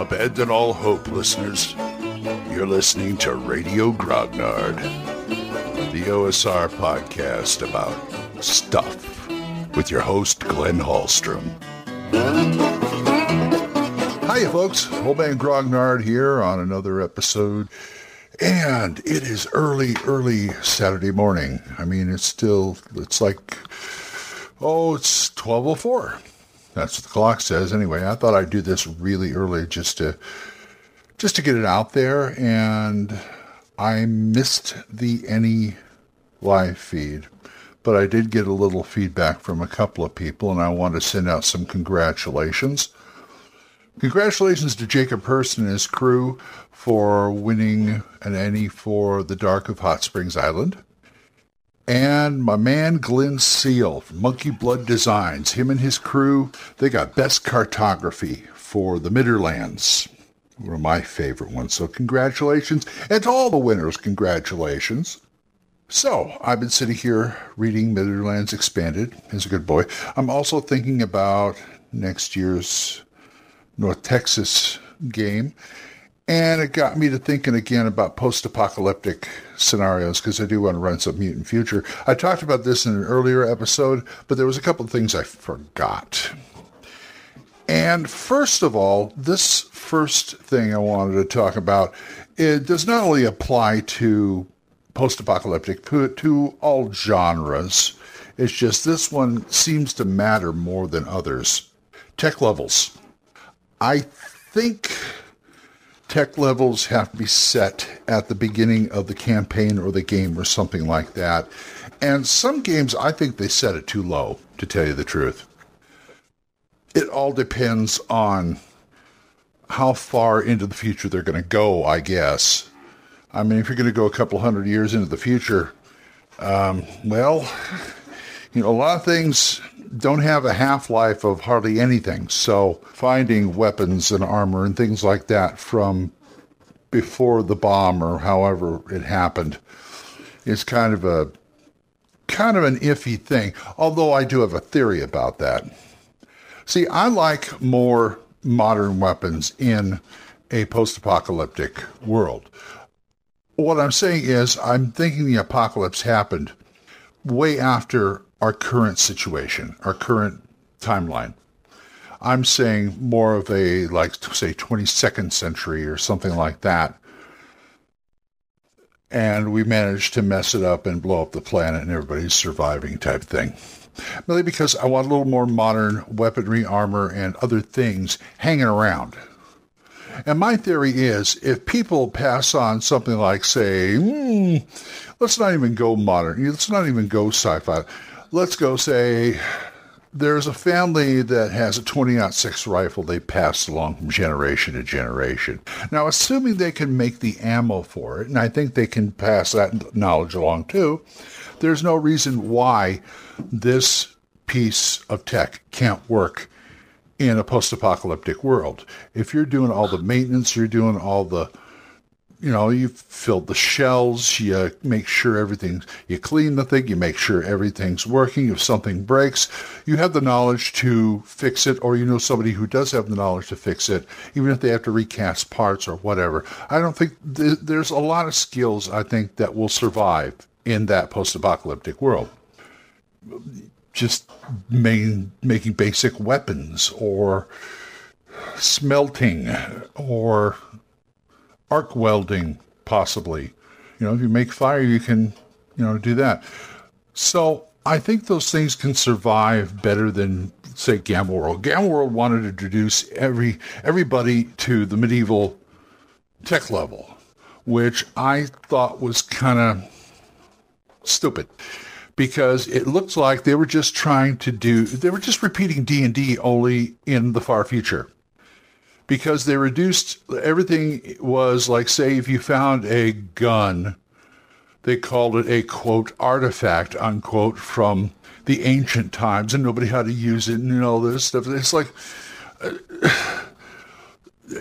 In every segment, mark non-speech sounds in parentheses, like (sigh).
Abandon all hope, listeners. You're listening to Radio Grognard, the OSR podcast about stuff with your host, Glenn Hallstrom. Hiya, folks. Old Man Grognard here on another episode. And it is early, early Saturday morning. I mean, it's still, it's like, oh, it's 1204. That's what the clock says. Anyway, I thought I'd do this really early just to just to get it out there. And I missed the any live feed, but I did get a little feedback from a couple of people, and I want to send out some congratulations. Congratulations to Jacob Hurst and his crew for winning an ENnie for The Dark of Hot Springs Island. And my man Glenn Seal from Monkey Blood Designs, him and his crew, they got best cartography for the Midderlands. One of my favorite ones. So congratulations. And to all the winners, congratulations. So I've been sitting here reading Midderlands Expanded. He's a good boy. I'm also thinking about next year's North Texas game. And it got me to thinking again about post apocalyptic scenarios because I do want to run some mutant future. I talked about this in an earlier episode, but there was a couple of things I forgot. And first of all, this first thing I wanted to talk about, it does not only apply to post apocalyptic, to all genres. It's just this one seems to matter more than others. Tech levels. I think tech levels have to be set at the beginning of the campaign or the game or something like that. And some games, I think they set it too low, to tell you the truth. It all depends on how far into the future they're going to go, I guess. I mean, if you're going to go a couple hundred years into the future, um, well, you know, a lot of things don't have a half life of hardly anything. So finding weapons and armor and things like that from before the bomb or however it happened is kind of a kind of an iffy thing. Although I do have a theory about that. See, I like more modern weapons in a post-apocalyptic world. What I'm saying is I'm thinking the apocalypse happened way after our current situation, our current timeline. I'm saying more of a, like, say, 22nd century or something like that. And we managed to mess it up and blow up the planet and everybody's surviving type thing. Mainly because I want a little more modern weaponry, armor, and other things hanging around. And my theory is if people pass on something like, say, mm, let's not even go modern, let's not even go sci fi let's go say there's a family that has a 20 6 rifle they passed along from generation to generation. Now, assuming they can make the ammo for it, and I think they can pass that knowledge along too, there's no reason why this piece of tech can't work in a post apocalyptic world. If you're doing all the maintenance, you're doing all the you know, you filled the shells, you make sure everything, you clean the thing, you make sure everything's working. If something breaks, you have the knowledge to fix it, or you know somebody who does have the knowledge to fix it, even if they have to recast parts or whatever. I don't think th- there's a lot of skills, I think, that will survive in that post apocalyptic world. Just main, making basic weapons or smelting or arc welding, possibly. You know, if you make fire, you can, you know, do that. So I think those things can survive better than, say, Gamma World. Gamma World wanted to introduce every everybody to the medieval tech level, which I thought was kind of stupid because it looked like they were just trying to do they were just repeating D&D only in the far future because they reduced everything was like say if you found a gun they called it a quote artifact unquote from the ancient times and nobody had to use it and all this stuff. It's like uh,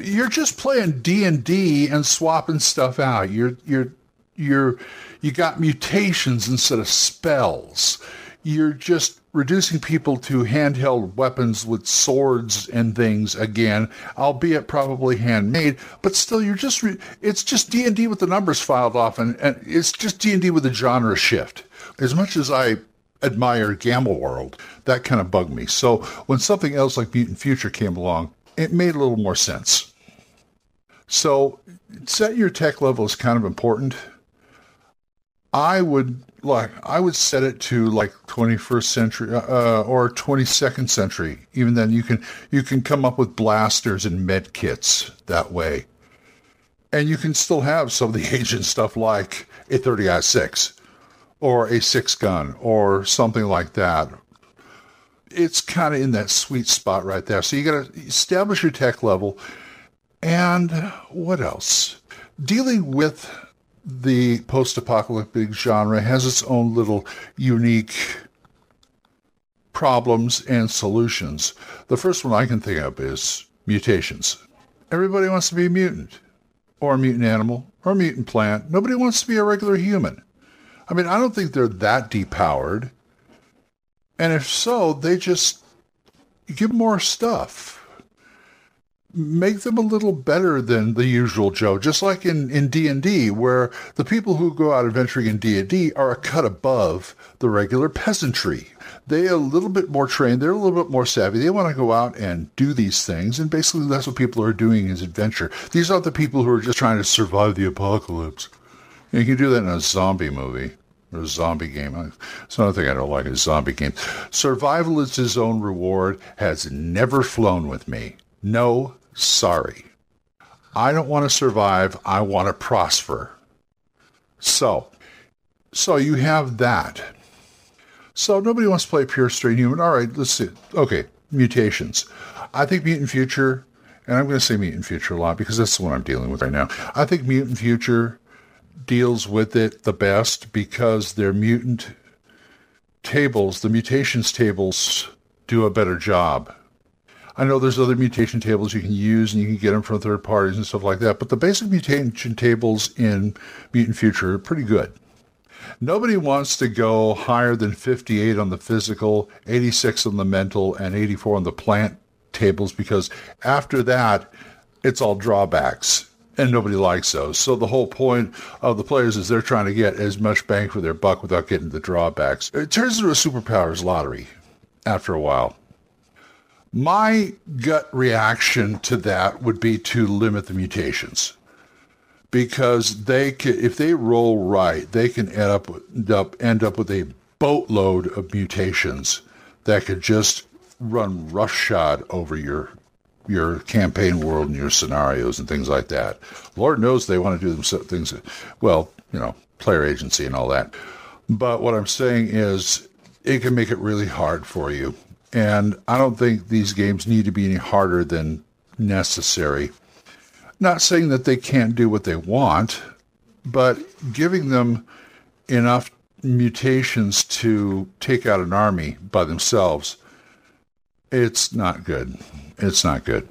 you're just playing D&D and swapping stuff out. You're you're you're you got mutations instead of spells. You're just reducing people to handheld weapons with swords and things again, albeit probably handmade, but still you're just re- it's just D&D with the numbers filed off and, and it's just D&D with a genre shift. As much as I admire Gamma World, that kind of bugged me. So when something else like Mutant Future came along, it made a little more sense. So set your tech level is kind of important. I would like I would set it to like 21st century uh, uh or 22nd century. Even then, you can you can come up with blasters and med kits that way, and you can still have some of the (laughs) ancient stuff like a 30-06 or a six gun or something like that. It's kind of in that sweet spot right there. So you got to establish your tech level, and what else? Dealing with the post-apocalyptic genre has its own little unique problems and solutions. The first one I can think of is mutations. Everybody wants to be a mutant, or a mutant animal, or a mutant plant. Nobody wants to be a regular human. I mean, I don't think they're that depowered. And if so, they just give more stuff make them a little better than the usual Joe, just like in, in D&D, where the people who go out adventuring in D&D are a cut above the regular peasantry. They're a little bit more trained. They're a little bit more savvy. They want to go out and do these things. And basically, that's what people are doing is adventure. These aren't the people who are just trying to survive the apocalypse. You can do that in a zombie movie or a zombie game. It's another thing I don't like is zombie games. Survival is its own reward has never flown with me. No, sorry. I don't want to survive. I want to prosper. So, so you have that. So nobody wants to play pure straight human. All right, let's see. Okay, mutations. I think Mutant Future, and I'm going to say Mutant Future a lot because that's the one I'm dealing with right now. I think Mutant Future deals with it the best because their mutant tables, the mutations tables, do a better job. I know there's other mutation tables you can use and you can get them from third parties and stuff like that, but the basic mutation tables in Mutant Future are pretty good. Nobody wants to go higher than 58 on the physical, 86 on the mental, and 84 on the plant tables because after that, it's all drawbacks and nobody likes those. So the whole point of the players is they're trying to get as much bang for their buck without getting the drawbacks. It turns into a superpowers lottery after a while. My gut reaction to that would be to limit the mutations because they if they roll right, they can end up, end up end up with a boatload of mutations that could just run roughshod over your your campaign world and your scenarios and things like that. Lord knows they want to do them things. Well, you know, player agency and all that. But what I'm saying is, it can make it really hard for you and I don't think these games need to be any harder than necessary. Not saying that they can't do what they want, but giving them enough mutations to take out an army by themselves, it's not good. It's not good.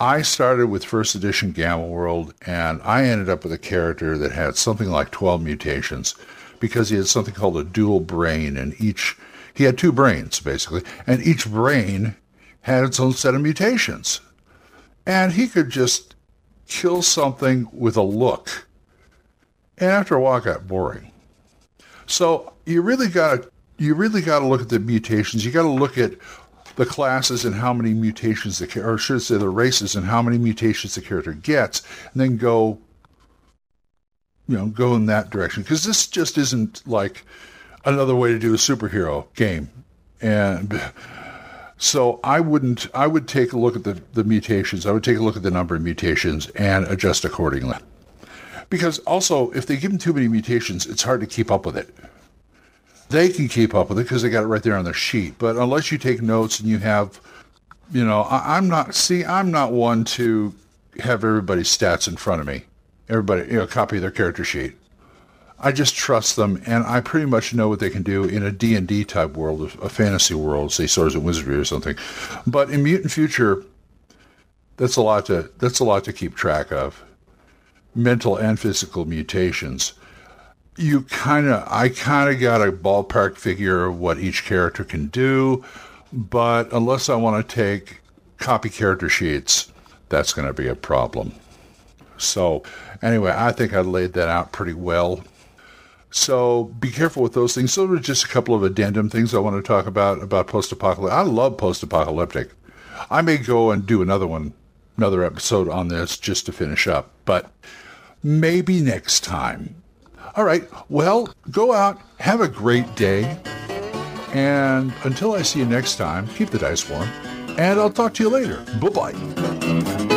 I started with first edition Gamma World, and I ended up with a character that had something like 12 mutations because he had something called a dual brain, and each he had two brains, basically, and each brain had its own set of mutations. And he could just kill something with a look. And after a while, it got boring. So you really got to you really got to look at the mutations. You got to look at the classes and how many mutations the or should I say the races and how many mutations the character gets, and then go you know go in that direction because this just isn't like another way to do a superhero game. And so I wouldn't, I would take a look at the, the mutations. I would take a look at the number of mutations and adjust accordingly. Because also, if they give them too many mutations, it's hard to keep up with it. They can keep up with it because they got it right there on their sheet. But unless you take notes and you have, you know, I, I'm not, see, I'm not one to have everybody's stats in front of me. Everybody, you know, copy their character sheet. I just trust them, and I pretty much know what they can do in a D&D type world, a fantasy world, say Swords and Wizardry or something. But in Mutant Future, that's a lot to that's a lot to keep track of. Mental and physical mutations. you kind of, I kind of got a ballpark figure of what each character can do, but unless I want to take copy character sheets, that's going to be a problem. So, anyway, I think I laid that out pretty well. So be careful with those things. So are just a couple of addendum things I want to talk about about post-apocalyptic. I love post-apocalyptic. I may go and do another one, another episode on this just to finish up, but maybe next time. All right. Well, go out, have a great day, and until I see you next time, keep the dice warm, and I'll talk to you later. Bye bye